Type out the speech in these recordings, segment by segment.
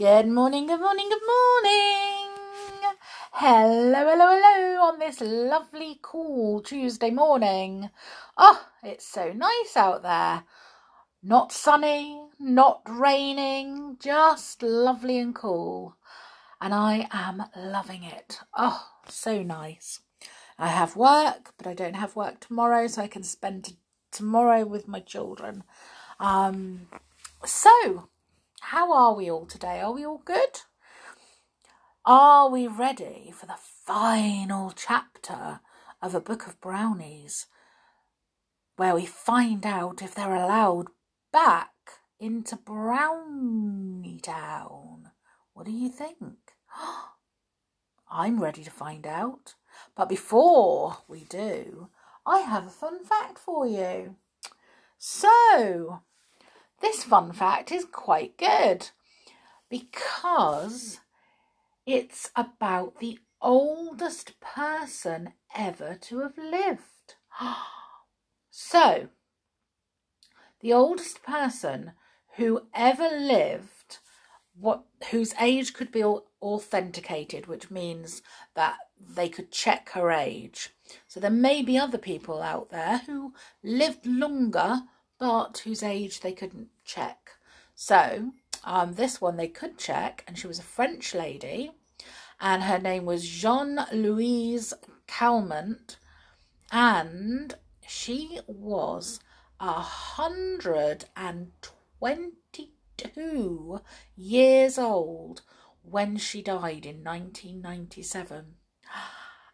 Good morning, good morning, good morning. Hello, hello, hello on this lovely, cool Tuesday morning. Oh, it's so nice out there. Not sunny, not raining, just lovely and cool. And I am loving it. Oh, so nice. I have work, but I don't have work tomorrow, so I can spend tomorrow with my children. Um, so, how are we all today? Are we all good? Are we ready for the final chapter of a book of brownies where we find out if they're allowed back into Brownie Town? What do you think? I'm ready to find out. But before we do, I have a fun fact for you. So, this fun fact is quite good because it's about the oldest person ever to have lived. So, the oldest person who ever lived, what whose age could be authenticated, which means that they could check her age. So there may be other people out there who lived longer but whose age they couldn't check. So um, this one they could check, and she was a French lady, and her name was Jeanne Louise Calment, and she was a hundred and twenty-two years old when she died in 1997.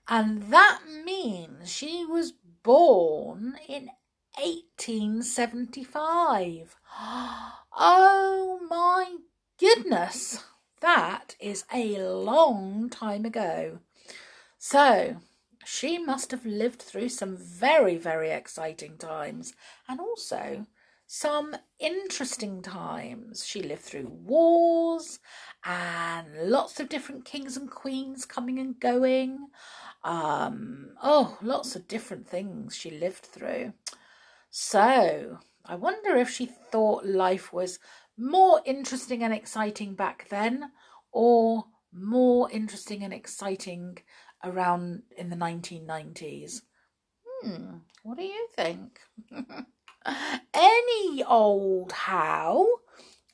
And that means she was born in 1875. Oh my goodness, that is a long time ago. So, she must have lived through some very, very exciting times and also some interesting times. She lived through wars and lots of different kings and queens coming and going. Um, oh, lots of different things she lived through. So, I wonder if she thought life was more interesting and exciting back then or more interesting and exciting around in the 1990s. Hmm, what do you think? Any old how,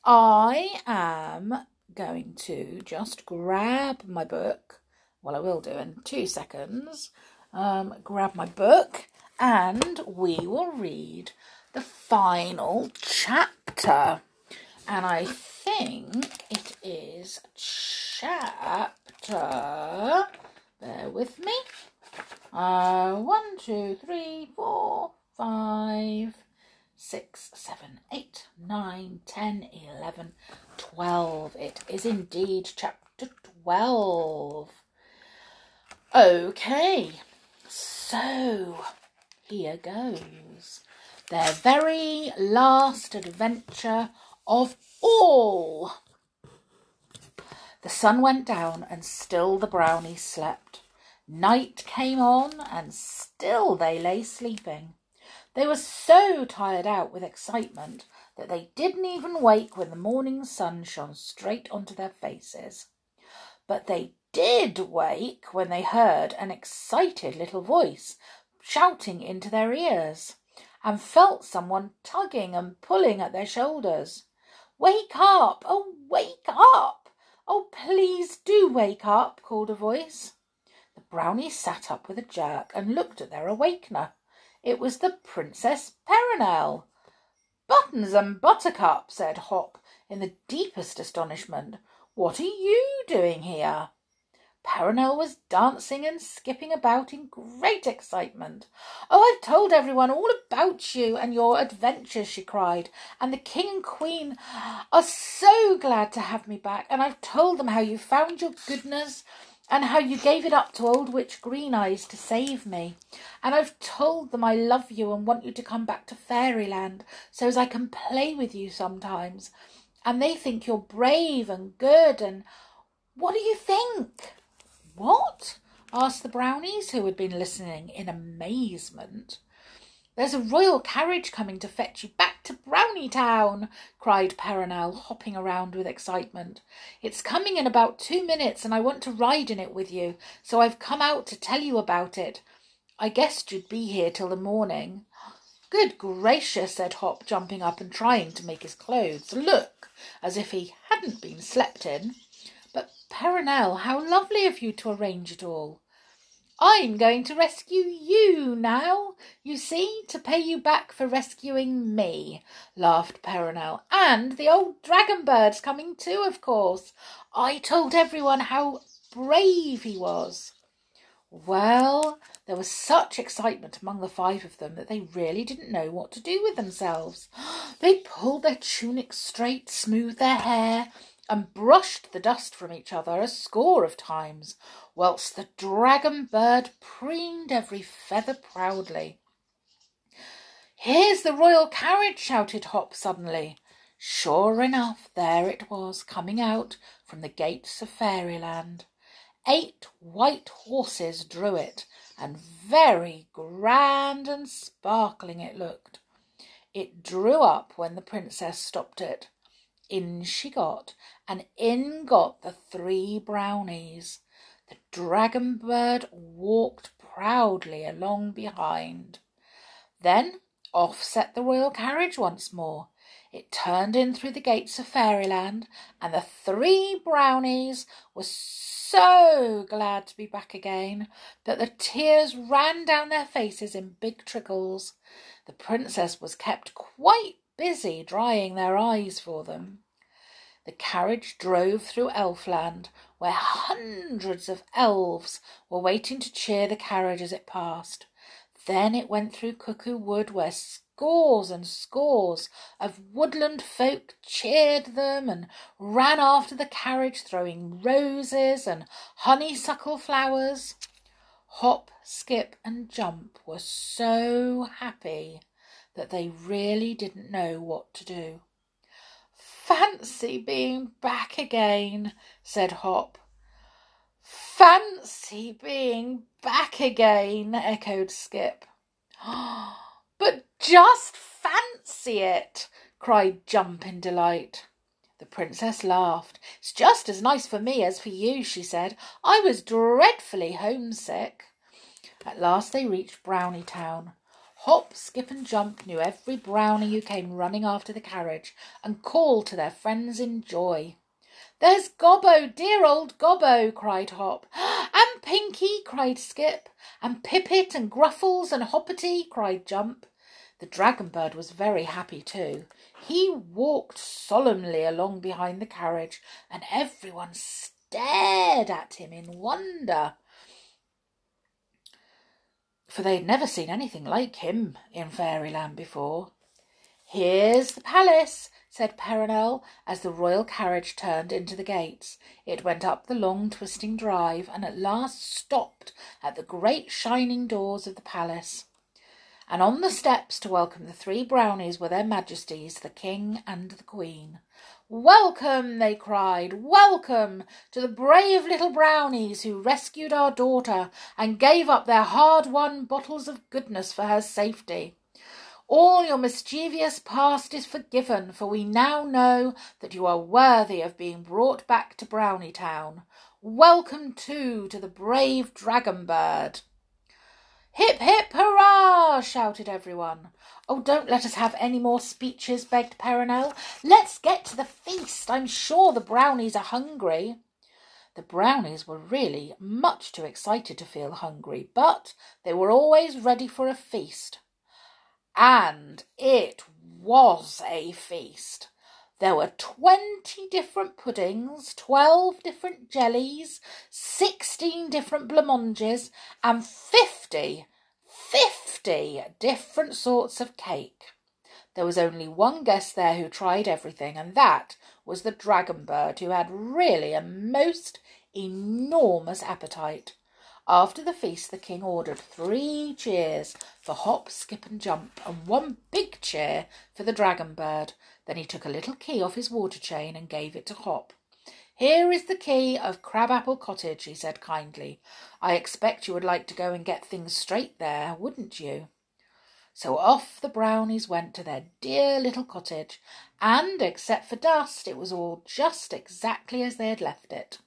I am going to just grab my book. Well, I will do in two seconds. Um, grab my book and we will read the final chapter. And I think it is chapter, bear with me, uh, one, two, three, four, five, six, seven, eight, nine, ten, eleven, twelve. It is indeed chapter 12. Okay, so here goes their very last adventure of all. The sun went down and still the brownies slept. Night came on and still they lay sleeping. They were so tired out with excitement that they didn't even wake when the morning sun shone straight onto their faces. But they did wake when they heard an excited little voice shouting into their ears and felt someone tugging and pulling at their shoulders. Wake up! Oh, wake up! Oh, please do wake up, called a voice. The brownies sat up with a jerk and looked at their awakener. It was the Princess Peronel. Buttons and Buttercup, said Hop in the deepest astonishment. What are you doing here? Peronel was dancing and skipping about in great excitement. Oh, I've told everyone all about you and your adventures, she cried, and the king and queen are so glad to have me back, and I've told them how you found your goodness and how you gave it up to old witch Green Eyes to save me. And I've told them I love you and want you to come back to fairyland so as I can play with you sometimes. And they think you're brave and good and what do you think? What? asked the brownies, who had been listening in amazement. There's a royal carriage coming to fetch you back to Brownie Town, cried Peronel, hopping around with excitement. It's coming in about two minutes, and I want to ride in it with you, so I've come out to tell you about it. I guessed you'd be here till the morning. Good gracious, said Hop, jumping up and trying to make his clothes look as if he hadn't been slept in. But Peronel, how lovely of you to arrange it all. I'm going to rescue you now, you see, to pay you back for rescuing me, laughed Peronel. And the old dragon bird's coming too, of course. I told everyone how brave he was. Well, there was such excitement among the five of them that they really didn't know what to do with themselves. They pulled their tunics straight, smoothed their hair, and brushed the dust from each other a score of times, whilst the dragon bird preened every feather proudly. Here's the royal carriage, shouted Hop suddenly. Sure enough, there it was, coming out from the gates of Fairyland. Eight white horses drew it, and very grand and sparkling it looked. It drew up when the princess stopped it. In she got, and in got the three brownies. The dragon bird walked proudly along behind. Then off set the royal carriage once more. It turned in through the gates of Fairyland, and the three brownies were so glad to be back again that the tears ran down their faces in big trickles. The princess was kept quite busy drying their eyes for them. The carriage drove through Elfland, where hundreds of elves were waiting to cheer the carriage as it passed. Then it went through Cuckoo Wood, where scores and scores of woodland folk cheered them and ran after the carriage, throwing roses and honeysuckle flowers. Hop, Skip, and Jump were so happy that they really didn't know what to do. Fancy being back again, said Hop. Fancy being back again, echoed Skip. but just fancy it, cried Jump in delight. The princess laughed. It's just as nice for me as for you, she said. I was dreadfully homesick. At last they reached Brownie Town. Hop, skip, and jump knew every brownie who came running after the carriage and called to their friends in joy. There's Gobbo, dear old Gobbo, cried Hop. And Pinky, cried Skip. And Pippet and Gruffles and Hoppety, cried Jump. The dragon bird was very happy too. He walked solemnly along behind the carriage, and everyone stared at him in wonder for they had never seen anything like him in Fairyland before. Here's the palace, said Peronel, as the royal carriage turned into the gates. It went up the long twisting drive, and at last stopped at the great shining doors of the palace. And on the steps to welcome the three brownies were their majesties, the king and the queen. Welcome, they cried, welcome to the brave little brownies who rescued our daughter and gave up their hard won bottles of goodness for her safety. All your mischievous past is forgiven, for we now know that you are worthy of being brought back to Brownie Town. Welcome, too, to the brave dragon bird. Hip, hip, hurrah! shouted everyone. Oh, don't let us have any more speeches, begged Peronel. Let's get to the feast. I'm sure the brownies are hungry. The brownies were really much too excited to feel hungry, but they were always ready for a feast. And it was a feast. There were twenty different puddings, twelve different jellies, sixteen different blancmanges, and fifty fifty different sorts of cake. There was only one guest there who tried everything, and that was the dragon bird, who had really a most enormous appetite. After the feast, the king ordered three cheers for Hop, Skip, and Jump, and one big cheer for the dragon bird. Then he took a little key off his water chain and gave it to Hop. Here is the key of Crabapple Cottage, he said kindly. I expect you would like to go and get things straight there, wouldn't you? So off the brownies went to their dear little cottage, and except for dust, it was all just exactly as they had left it.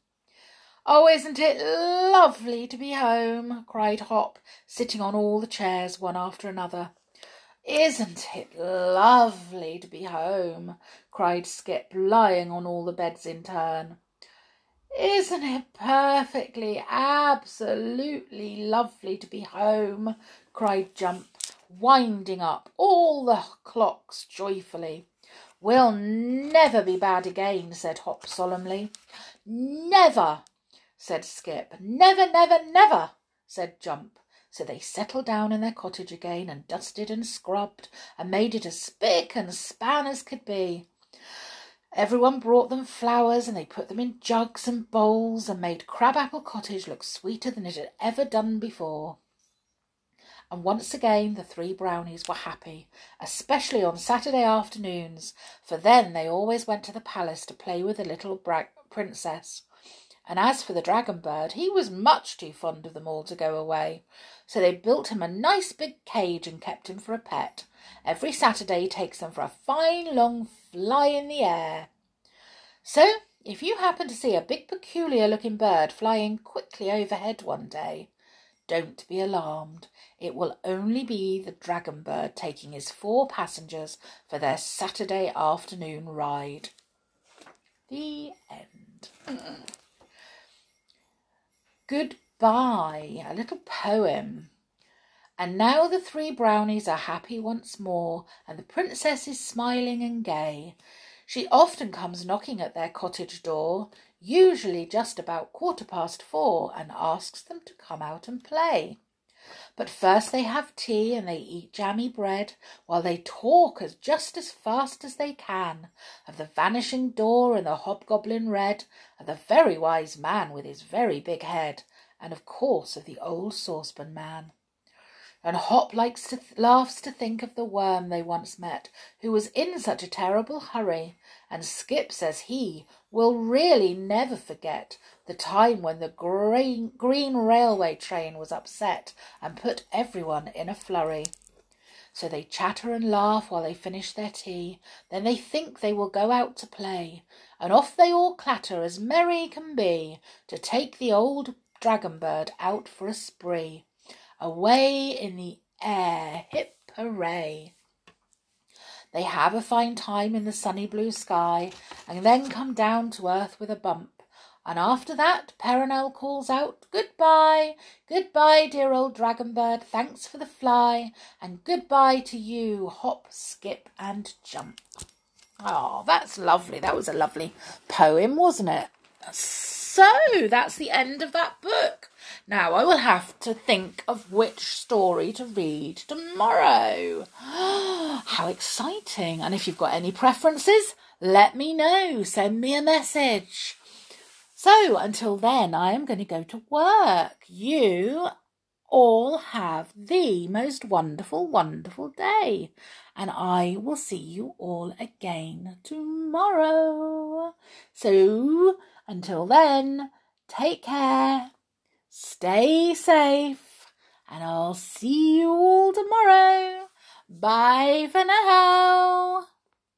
Oh, isn't it lovely to be home? cried Hop, sitting on all the chairs one after another. Isn't it lovely to be home? cried Skip, lying on all the beds in turn. Isn't it perfectly, absolutely lovely to be home? cried Jump, winding up all the clocks joyfully. We'll never be bad again, said Hop solemnly. Never, said Skip. Never, never, never, said Jump. So they settled down in their cottage again and dusted and scrubbed and made it as spick and span as could be. Everyone brought them flowers and they put them in jugs and bowls and made Crabapple Cottage look sweeter than it had ever done before. And once again the three brownies were happy, especially on Saturday afternoons, for then they always went to the palace to play with the little princess. And as for the dragon bird, he was much too fond of them all to go away, so they built him a nice big cage and kept him for a pet. Every Saturday he takes them for a fine long fly in the air. So, if you happen to see a big peculiar looking bird flying quickly overhead one day, don't be alarmed. It will only be the dragon bird taking his four passengers for their Saturday afternoon ride. The end. Goodbye, a little poem. And now the three brownies are happy once more, and the princess is smiling and gay. She often comes knocking at their cottage door, usually just about quarter past four, and asks them to come out and play. But first they have tea and they eat jammy bread, while they talk as just as fast as they can of the vanishing door and the hobgoblin red, of the very wise man with his very big head, and of course of the old saucepan man. And Hop likes to th- laughs to think of the worm they once met, who was in such a terrible hurry, and Skip says he will really never forget the time when the green, green railway train was upset and put everyone in a flurry. So they chatter and laugh while they finish their tea. Then they think they will go out to play, and off they all clatter as merry can be to take the old dragon bird out for a spree. Away in the air, hip hooray! They have a fine time in the sunny blue sky, and then come down to earth with a bump. And after that, Peronel calls out, Goodbye, goodbye, dear old dragon bird, thanks for the fly, and goodbye to you, hop, skip, and jump. Oh, that's lovely. That was a lovely poem, wasn't it? So that's the end of that book. Now I will have to think of which story to read tomorrow. How exciting! And if you've got any preferences, let me know. Send me a message. So until then, I am going to go to work. You all have the most wonderful, wonderful day. And I will see you all again tomorrow. So until then, take care, stay safe, and I'll see you all tomorrow. Bye for now.